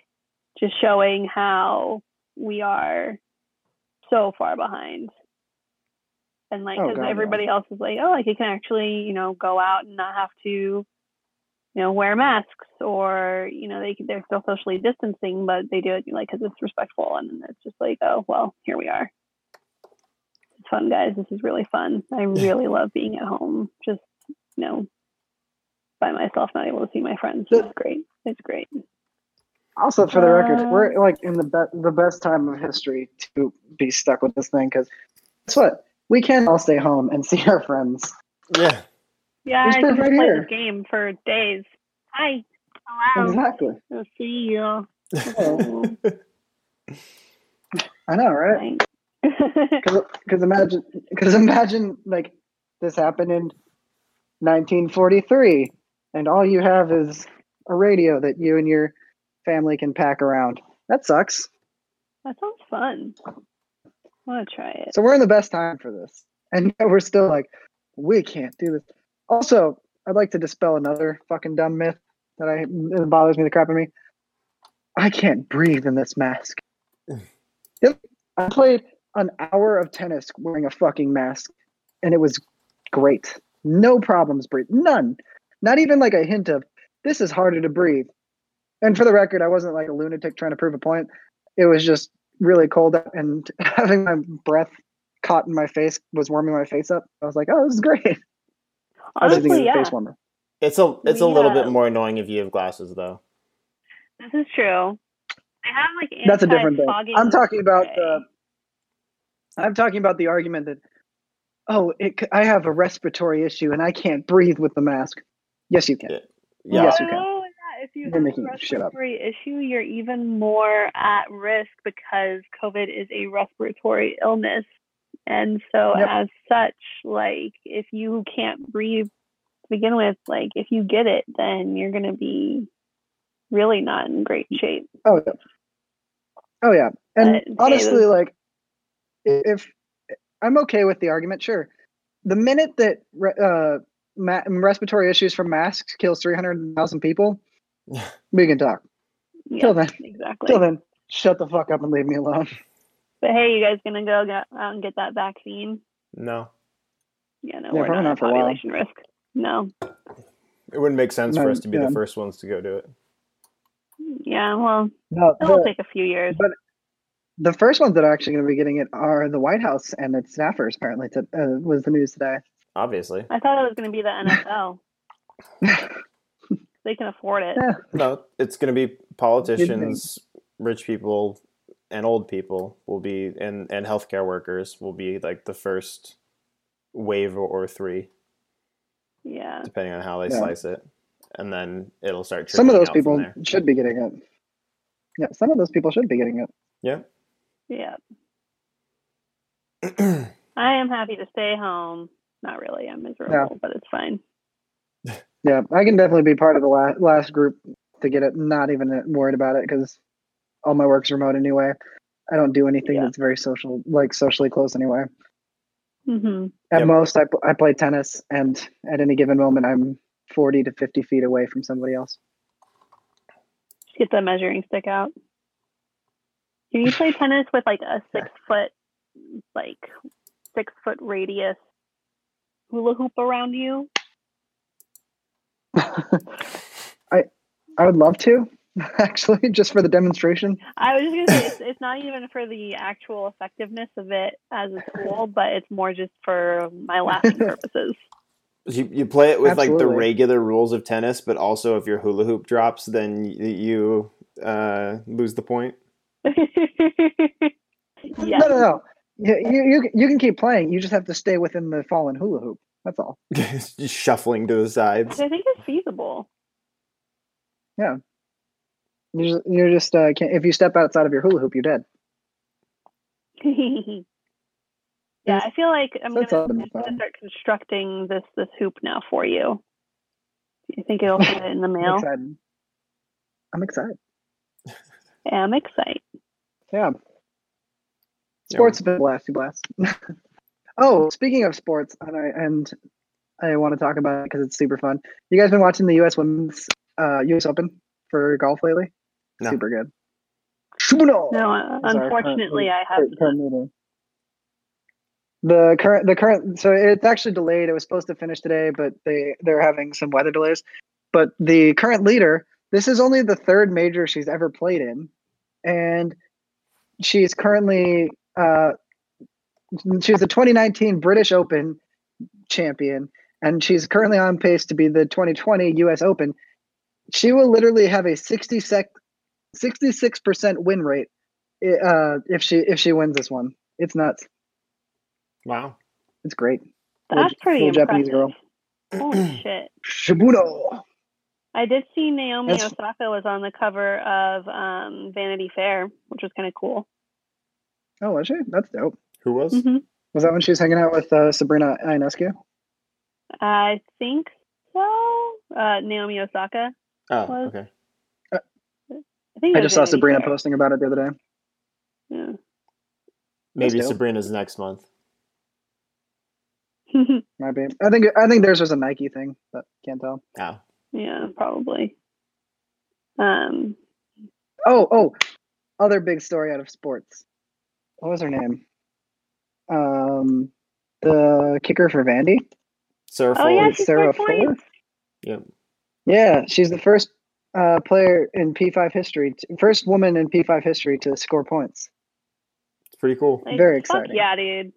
B: just showing how we are so far behind. And like
A: Oh,
B: 'cause
A: God, yeah.
B: everybody else is like, oh, like you can actually, you know, go out and not have to you know, wear masks or, you know, they, they're still socially distancing, but they do it like because it's respectful. And it's just like, oh, well, here we are. It's fun, guys. This is really fun. I really love being at home, just, you know, by myself, not able to see my friends. It's great. It's great.
A: Also, for the record,
B: Uh,
A: we're like in the be- the best time of history to be stuck with this thing because guess what? We can all stay home and see our friends.
C: Yeah.
B: Yeah,
A: There's
B: I
A: proof
B: can
A: right
B: play
A: here.
B: this game for days. Hi. Hello.
A: Exactly.
B: I'll see you.
A: I know, right? Because imagine, because imagine like this happened in 1943, and all you have is a radio that you and your family can pack around. That sucks.
B: that sounds fun. I want to try it.
A: So we're in the best time for this, and yet we're still like, we can't do this. Also, I'd like to dispel another fucking dumb myth that I it bothers me the crap out of me. I can't breathe in this mask. Yep, I played an hour of tennis wearing a fucking mask, and it was great. No problems breathe. None. Not even like a hint of this is harder to breathe. And for the record, I wasn't like a lunatic trying to prove a point. It was just really cold and having my breath caught in my face was warming my face up. I was like, oh, this is great. I was just thinking
B: Honestly,
A: of the
B: yeah.
A: face warmer.
C: It's a it's a
B: We,
C: little
B: uh,
C: bit more annoying if you have glasses though.
B: This is true. I have like
A: That's a different thing. I'm talking about the. I'm talking about the argument that, oh, it, c- I have a respiratory issue and I can't breathe with the mask. Yes, you can.
C: Yeah. Yeah.
A: Yes, you can.
B: If you
A: You're
B: have a
A: making shit up.
B: respiratory issue, you're even more at risk because COVID is a respiratory illness. And so,
A: Yep.
B: as such, like, if you can't breathe to begin with, like, if you get it, then you're going to be really not in great shape.
A: Oh yeah. Oh yeah. And
B: But,
A: honestly, like, if I'm okay with the argument, sure. The minute that uh, ma- respiratory issues from masks kills 300,000 people, we can talk.
B: Yeah,
A: Till then,
B: exactly.
A: till then, Shut the fuck up and leave me alone.
B: But hey, you guys gonna go get, out and get that vaccine?
C: No,
B: Yeah, no,
A: Yeah,
B: we're
A: probably
B: not
A: not
B: at
A: for a while.
B: population risk. No.
C: it wouldn't make sense for us to be
A: yeah.
C: the first ones to go do it.
B: Yeah, well,
A: No,
B: it'll
A: the,
B: take a few years.
A: but the first ones that are actually going to be getting it are the White House and its staffers. Apparently, to, uh, was the news today.
C: Obviously,
B: I thought it was gonna be the NFL. they can afford it.
A: Yeah.
C: no. It's going to be politicians, rich people, and old people will be, and and healthcare workers will be like the first wave or, or three,
B: Yeah.
C: depending on how they
A: Yeah.
C: slice it, and then it'll start.
A: Some of those
C: out
A: people should be getting it. Yeah, some of those people should be getting it.
C: Yeah.
B: Yeah. I am happy to stay home. Not really. I'm miserable, but it's fine.
A: Yeah, I can definitely be part of the last, last group to get it. Not even worried about it because all my work's remote anyway. I don't do anything
B: Yeah.
A: that's very social, like socially close anyway.
B: hmm
A: At
C: Yep.
A: most, I, I play tennis, and at any given moment, I'm 40 to 50 feet away from somebody else.
B: Just get the measuring stick out. Can you play tennis with like a six foot, like six foot radius hula hoop around you?
A: I I would love to, actually, just for the demonstration.
B: I was just gonna say it's, it's not even for the actual effectiveness of it as a tool, but it's more just for my laughing purposes.
C: You, you play it with like the regular rules of tennis, but also if your hula hoop drops, then you uh, lose the point.
B: yeah.
A: No, no, no. You, you, you, you can keep playing. You just have to stay within the fallen hula hoop. That's all.
C: just shuffling to the sides.
B: I think it's feasible.
A: You just, you're just uh, can't, if you step outside of your hula hoop, you're dead.
B: yeah, I feel like I'm gonna,
A: all to be
B: I'm gonna
A: fun.
B: start constructing this this hoop now for you. Do you think it'll fit in the
A: I'm
B: mail?
A: excited. I'm excited.
B: Yeah, I'm excited.
A: Yeah. Sports have been blasty blast. Oh, speaking of sports, and I and I want to talk about it because it's super fun. You guys been watching the U.S. Women's uh, U.S. Open for golf lately?
C: No.
A: Super good. Shibuno!
B: No, uh,
A: is our current
B: unfortunately, I have.
A: current- current. The current, the current, so it's actually delayed. It was supposed to finish today, but they they're having some weather delays. But the current leader, this is only the third major she's ever played in, and she's currently uh, she was the 2019 British Open champion, and she's currently on pace to be the 2020 U.S. Open. She will literally have a 60 sec, 66% win rate uh, if she if she wins this one. It's nuts.
C: Wow.
A: It's great.
B: That's pretty
A: little
B: impressive.
A: Japanese girl.
B: Holy shit!
A: Shibuno.
B: I did see Naomi
A: That's-
B: Osaka was on the cover of um, Vanity Fair, which was kind of cool.
A: Oh, was she? That's dope.
C: Who was?
B: hmm
A: Was that when she was hanging out with uh, Sabrina Ionescu?
B: I think so. Uh, Naomi Osaka.
C: Oh,
B: Was-
C: okay.
B: I think.
A: I just saw Sabrina
B: Fair.
A: posting about it the other day.
B: Yeah.
C: Maybe. Sabrina's next month.
A: Might be. I think I think theirs was a Nike thing, but can't tell.
C: Oh.
B: yeah, probably. Um,
A: Oh, oh, other big story out of sports. What was her name? Um, the kicker for Vandy.
C: Sarah
B: oh yeah,
C: Fuller.
B: she
A: Sarah
B: scored
A: Fuller?
B: points.
C: Yep.
A: Yeah, she's the first uh, player in P5 history, t- first woman in P5 history to score points.
C: It's pretty cool.
B: Like,
A: Very
B: fuck
A: exciting.
B: yeah, dude.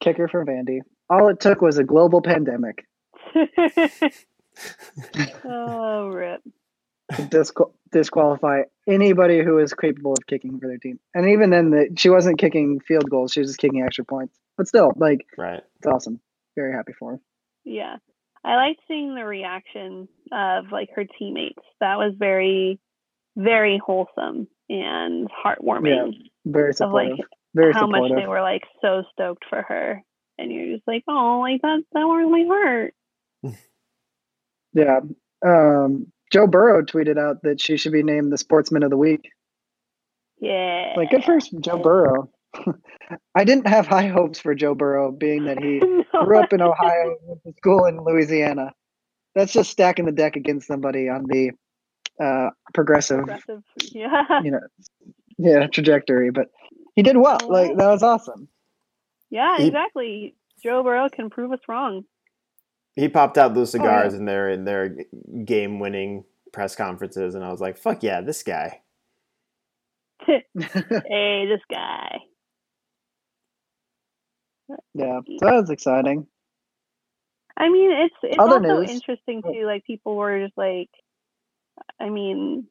A: Kicker for Vandy. All it took was a global pandemic
B: oh, rip.
A: To disqual- disqualify anybody who is capable of kicking for their team. And even then, the, she wasn't kicking field goals; she was just kicking extra points. But still, like
C: Right.
A: it's awesome. Very happy for her.
B: Yeah. I liked seeing the reaction of like her teammates. That was very, very wholesome and heartwarming.
A: Yeah, Very
B: Of like
A: supportive. Very
B: how much they were like so stoked for her, and you're just like, oh, like that that warmed my heart.
A: Yeah. Um, Joe Burrow tweeted out that she should be named the Sportsman of the Week.
B: Yeah.
A: Like, good for Joe Burrow. I didn't have high hopes for Joe Burrow, being that he
B: No,
A: grew up in Ohio, went to school in Louisiana. That's just stacking the deck against somebody on the uh, progressive,
B: aggressive. Yeah.
A: you know, yeah trajectory, but he did well. Like that was awesome.
B: Yeah,
C: He-
B: exactly. Joe Burrow can prove us wrong.
C: He popped out those cigars
A: yeah.
C: in their in their game winning press conferences, and I was like, "Fuck yeah, this guy."
B: hey, this guy.
A: yeah, so that was exciting.
B: I mean, it's it's
A: Other
B: also
A: news.
B: interesting
A: Oh.
B: too. Like people were just like, I mean,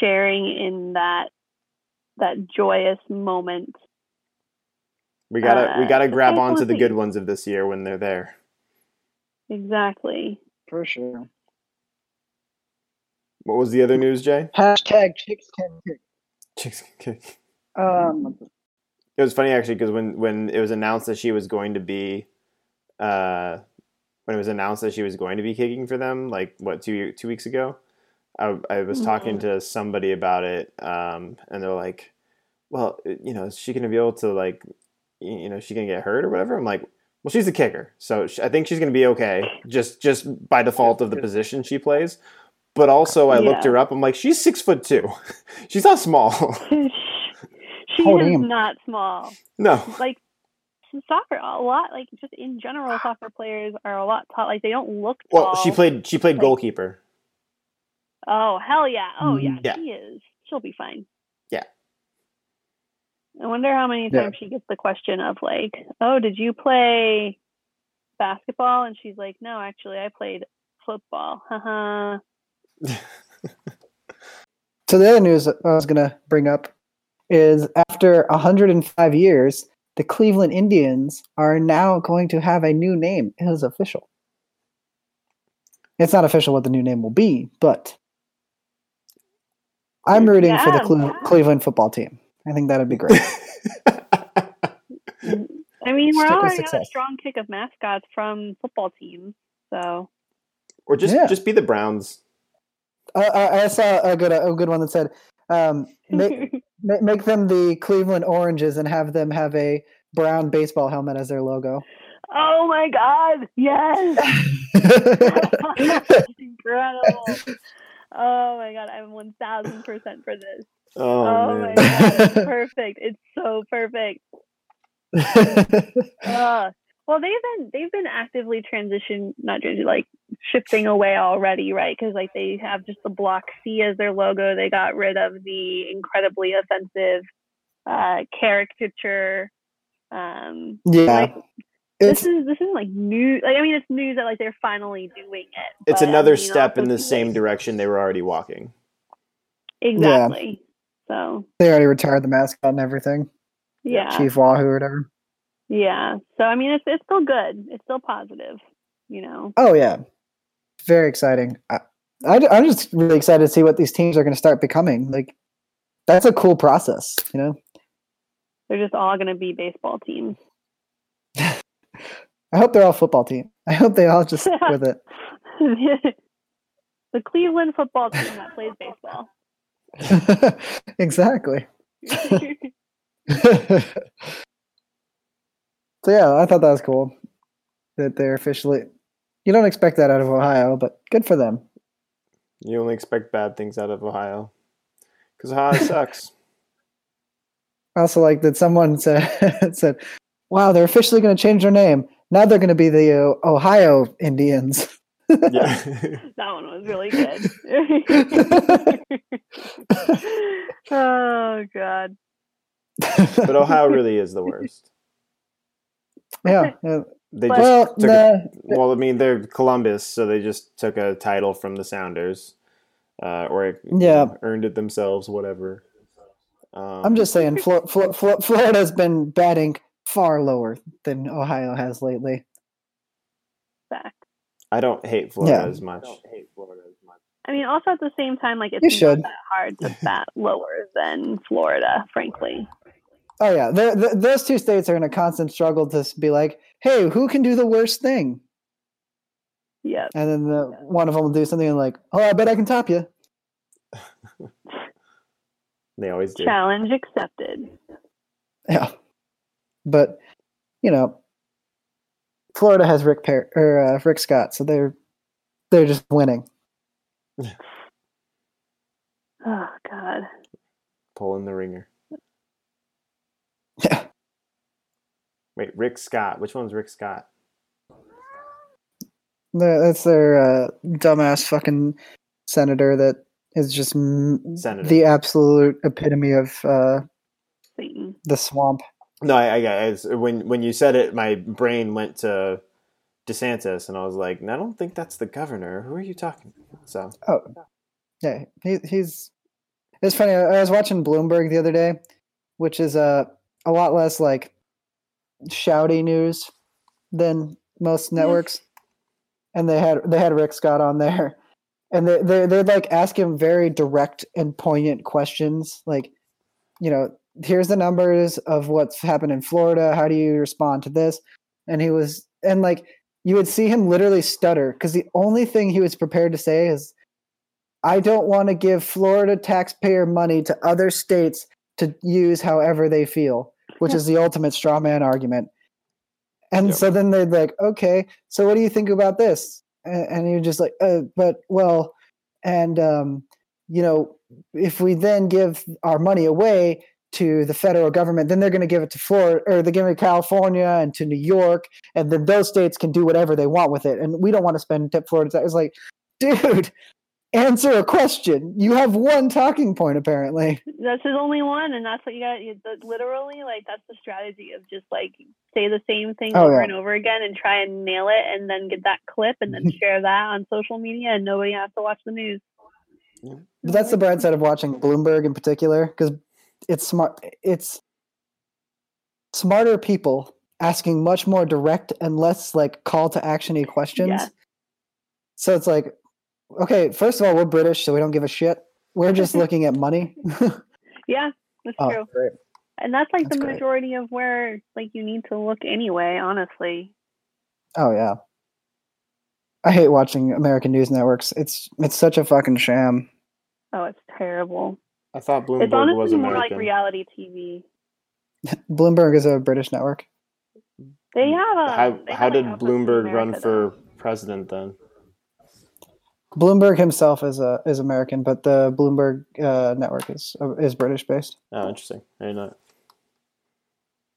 B: sharing in that that joyous moment.
C: We gotta we
B: Uh,
C: gotta grab
B: nice
C: onto
B: to
C: the good ones of this year when they're there.
B: Exactly.
A: For sure.
C: What was the other news, Jay?
A: Hashtag chicks can kick.
C: Chicks can kick.
A: Um,
C: It was funny actually because when when it was announced that she was going to be, uh, when it was announced that she was going to be kicking for them, like what two two weeks ago, I I was talking
B: Mhm.
C: to somebody about it, um, and they're like, "Well, you know, is she going to be able to like, you know, is she going to get hurt or whatever?" I'm like, "Well, she's a kicker, so sh- I think she's going to be okay, just just by default of the position she plays." But also, I looked her up. I'm like, she's six foot two. she's not small.
B: she
A: Oh,
B: is
A: damn.
B: not small.
C: no.
B: Like soccer, a lot like just in general, soccer players are a lot tall. Like they don't look tall.
C: Well, she played. She played
B: Like-
C: goalkeeper.
B: Oh hell yeah! Oh yeah,
C: Yeah.
B: she is. She'll be fine.
C: Yeah.
B: I wonder how many
A: Yeah.
B: times she gets the question of like, "Oh, did you play basketball?" And she's like, "No, actually, I played football." Haha.
A: so the other news I was gonna bring up is after 105 years, the Cleveland Indians are now going to have a new name. It is official. It's not official what the new name will be, but I'm rooting for the
B: Yeah.
A: Cle- Cleveland football team. I think that'd be great.
B: I mean, we're
A: Stick
B: already on a strong kick of mascots from football teams, so
C: or just
A: Yeah.
C: just be the Browns.
A: uh, I I saw a good a good one that said, um, make, make them the Cleveland Oranges and have them have a brown baseball helmet as their logo.
B: oh my god, yes, incredible. Oh my god, I'm one thousand percent for this.
C: Oh,
B: Oh,
C: man.
B: my god, perfect. It's so perfect. Uh, well, they've been they've been actively transition, not transition, like shifting away already, right? Because like they have just the block C as their logo. They got rid of the incredibly offensive uh, caricature. Um,
A: yeah,
B: like this
A: it's
B: is this is like new. Like I mean, it's news that like they're finally doing it.
C: It's
B: but, I
C: another
B: mean,
C: step in the same direction they were already walking.
B: Exactly. So
A: they already retired the mascot and everything.
B: yeah.
A: Chief Wahoo or whatever.
B: Yeah. So I mean, it's it's still good. It's still positive. You know.
A: Oh yeah, very exciting. I, I, am just really excited to see what these teams are going to start becoming. Like, that's a cool process, you know.
B: They're just all going to be baseball teams.
A: I hope they're all football team. I hope they all just stick with it.
B: the Cleveland football team that plays baseball.
A: exactly. so yeah, I thought that was cool that they're officially. You don't expect that out of Ohio, but good for them.
C: You only expect bad things out of Ohio because Ohio sucks.
A: I also like that someone said said, "Wow, they're officially going to change their name. Now they're going to be the uh, Ohio Indians."
C: Yeah.
B: that one was really good. oh god.
C: but Ohio really is the worst.
A: yeah. yeah.
C: They
B: But-
C: just
A: Well,
C: took a, well, I mean, they're Columbus, so they just took a title from the Sounders, uh, or
A: Yeah.
C: earned it themselves, whatever. Um,
A: I'm just saying, Flo- Flo- Flo- Florida's been batting far lower than Ohio has lately.
B: Fact.
C: I don't hate Florida
A: Yeah.
C: as much.
B: I mean, also at the same time, like it's
A: You
B: not
A: should.
B: that hard to bat lower than Florida, frankly.
A: Oh yeah, they're, th those two states are in a constant struggle to be like, "Hey, who can do the worst thing?"
B: Yeah.
A: And then the, one of them will do something like, "Oh, I bet I can top you."
C: They always do.
B: Challenge accepted.
A: Yeah, but you know, Florida has Rick per- or uh, Rick Scott, so they're they're just winning.
B: Oh god.
C: Pulling the ringer.
A: Yeah.
C: Wait, Rick Scott. Which one's Rick Scott?
A: The- That's their uh, dumbass fucking senator that is just m- the absolute epitome of uh,
B: Satan.
A: the swamp.
C: No, I, I, I when when you said it, my brain went to DeSantis, and I was like, I don't think that's the governor. Who are you talking? To? So
A: Oh, yeah, he, he's. It's funny. I was watching Bloomberg the other day, which is uh, a lot less like shouty news than most networks, and they had they had Rick Scott on there, and they they they'd like ask him very direct and poignant questions, like, you know, here's the numbers of what's happened in Florida. How do you respond to this? And he was and like you would see him literally stutter because the only thing he was prepared to say is I don't want to give Florida taxpayer money to other states to use however they feel, which is the ultimate straw man argument. And
C: Yep.
A: so then they'd like, okay, so what do you think about this? And, and you're just like, uh, but well, and um, you know, if we then give our money away to the federal government, then they're going to give it to Florida or they're giving it to California and to New York, and then those states can do whatever they want with it. And we don't want to spend tip Florida. tax." It's like, dude, answer a question. You have one talking point apparently.
B: That's his only one, and that's what you got. You, literally, like that's the strategy of just like say the same thing
A: Oh,
B: over
A: yeah.
B: and over again and try and nail it, and then get that clip and then share that on social media, and nobody has to watch the news.
A: But that's the bright side of watching Bloomberg in particular because it's smart. It's smarter people asking much more direct and less like call to actiony questions.
B: Yeah.
A: So it's like, okay, first of all, we're British, so we don't give a shit. We're just looking at money.
B: Yeah, that's
A: oh,
B: true,
A: great.
B: and that's like
A: That's
B: the
A: great.
B: majority of where like you need to look anyway. Honestly,
A: Oh yeah. I hate watching American news networks. It's it's such a fucking sham.
B: oh, it's terrible.
C: I thought
B: it's
C: Bloomberg
B: honestly
C: was
B: more like reality TV.
A: Bloomberg is a British network.
B: They have a.
C: Mm, how
B: they
C: how
B: have,
C: did
B: like, outlets in
C: Bloomberg run
B: America, though.
C: for president then?
A: Bloomberg himself is a is American, but the Bloomberg uh, network is is British based.
C: Oh, interesting. I didn't know.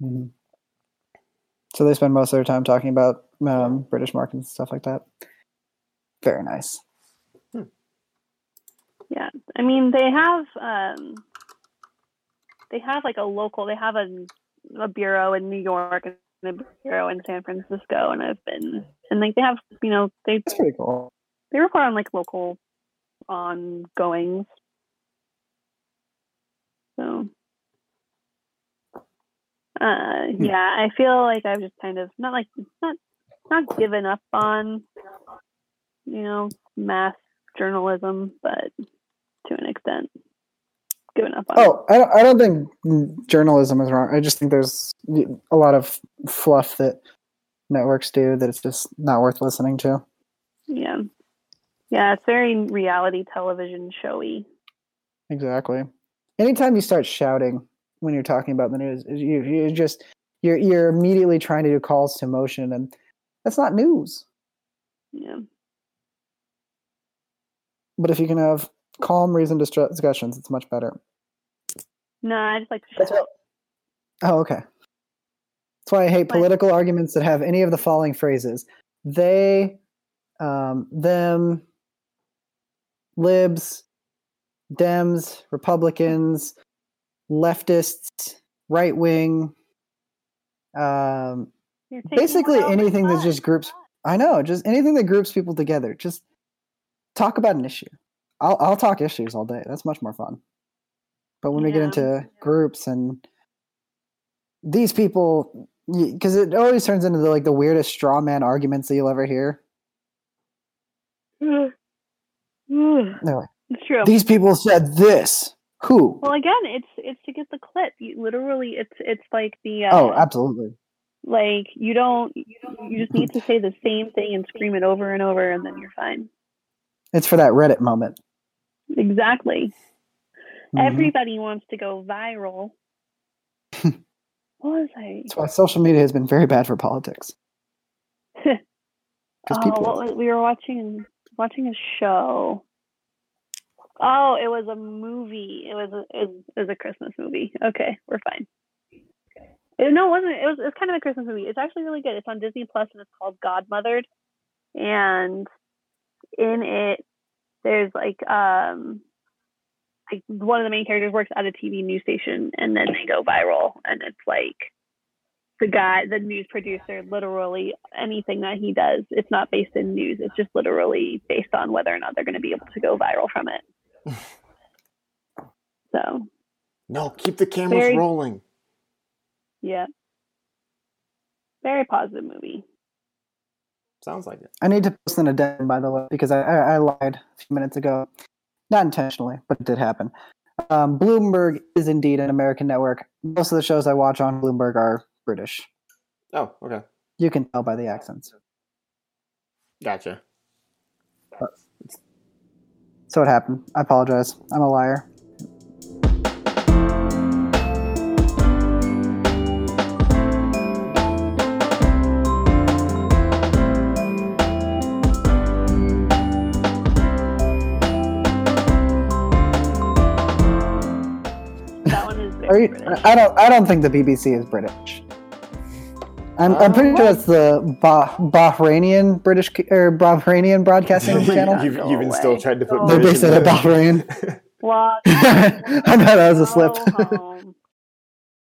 A: Mhm. So they spend most of their time talking about um, British markets and stuff like that. Very nice.
B: Yeah, I mean they have um, they have like a local. They have a a bureau in New York and a bureau in San Francisco, and I've been and like they have you know they
A: That's pretty cool.
B: they report on like local ongoings. So, uh, yeah, I feel like I've just kind of not like not not given up on, you know, mass journalism, but to an extent, given up on.
A: Oh, I don't, I don't think journalism is wrong. I just think there's a lot of fluff that networks do that it's just not worth listening to.
B: yeah, yeah, it's very reality television showy.
A: Exactly. Anytime you start shouting when you're talking about the news, you you just you're you're immediately trying to do calls to motion and that's not news.
B: Yeah,
A: But if you can have calm, reasoned discussions, it's much better.
B: no, I just like to
A: That's
B: shout.
A: Oh, okay. That's why I hate
B: Like-
A: political arguments that have any of the following phrases: they, um, them, libs, Dems, Republicans, leftists, right wing. Um, basically
B: away all my
A: anything that just groups. I know, just anything that groups people together. Just talk about an issue. I'll I'll talk issues all day. That's much more fun. But when we get into groups and these people, because it always turns into the, like the weirdest straw man arguments that you'll ever hear.
B: it's
A: They're like,
B: true.
A: These people said this. Who?
B: Well, again, it's it's to get the clip. You literally, it's it's like the uh,
A: oh, absolutely.
B: like you don't you don't you just need to say the same thing and scream it over and over, and then you're fine.
A: It's for that Reddit moment.
B: Exactly.
A: Mhm.
B: Everybody wants to go viral. what was I?
A: That's why social media has been very bad for politics.
B: Oh,
A: people.
B: what was, we were watching watching a show. Oh, it was a movie. It was a it was, it was a Christmas movie. Okay, we're fine. It, no, it wasn't. It was. It's kind of a Christmas movie. It's actually really good. It's on Disney Plus and it's called Godmothered. And in it, there's like um, like one of the main characters works at a TV news station, and then they go viral, and it's like the guy, the news producer, literally anything that he does, it's not based in news. It's just literally based on whether or not they're going to be able to go viral from it. so
C: No, keep the cameras
B: Very-
C: rolling.
B: yeah, very positive movie.
C: Sounds like it.
A: I need to post an addendum, by the way, because I, I, I lied a few minutes ago. Not intentionally, but it did happen. Um, Bloomberg is indeed an American network. Most of the shows I watch on Bloomberg are British.
C: Oh, okay.
A: You can tell by the accents.
C: Gotcha.
A: So it happened. I apologize. I'm a liar.
B: British.
A: I don't. I don't think the BBC is British. I'm, I'm pretty sure it's the bah- Bahrainian British or Bahrainian broadcasting
B: Oh
A: channel.
C: You've,
B: go
C: you've been still
B: away.
C: tried to put
B: Go
A: They're based
C: in
A: out of
C: there.
A: Bahrain.
B: Walk
A: I know that was a slip.
B: go home.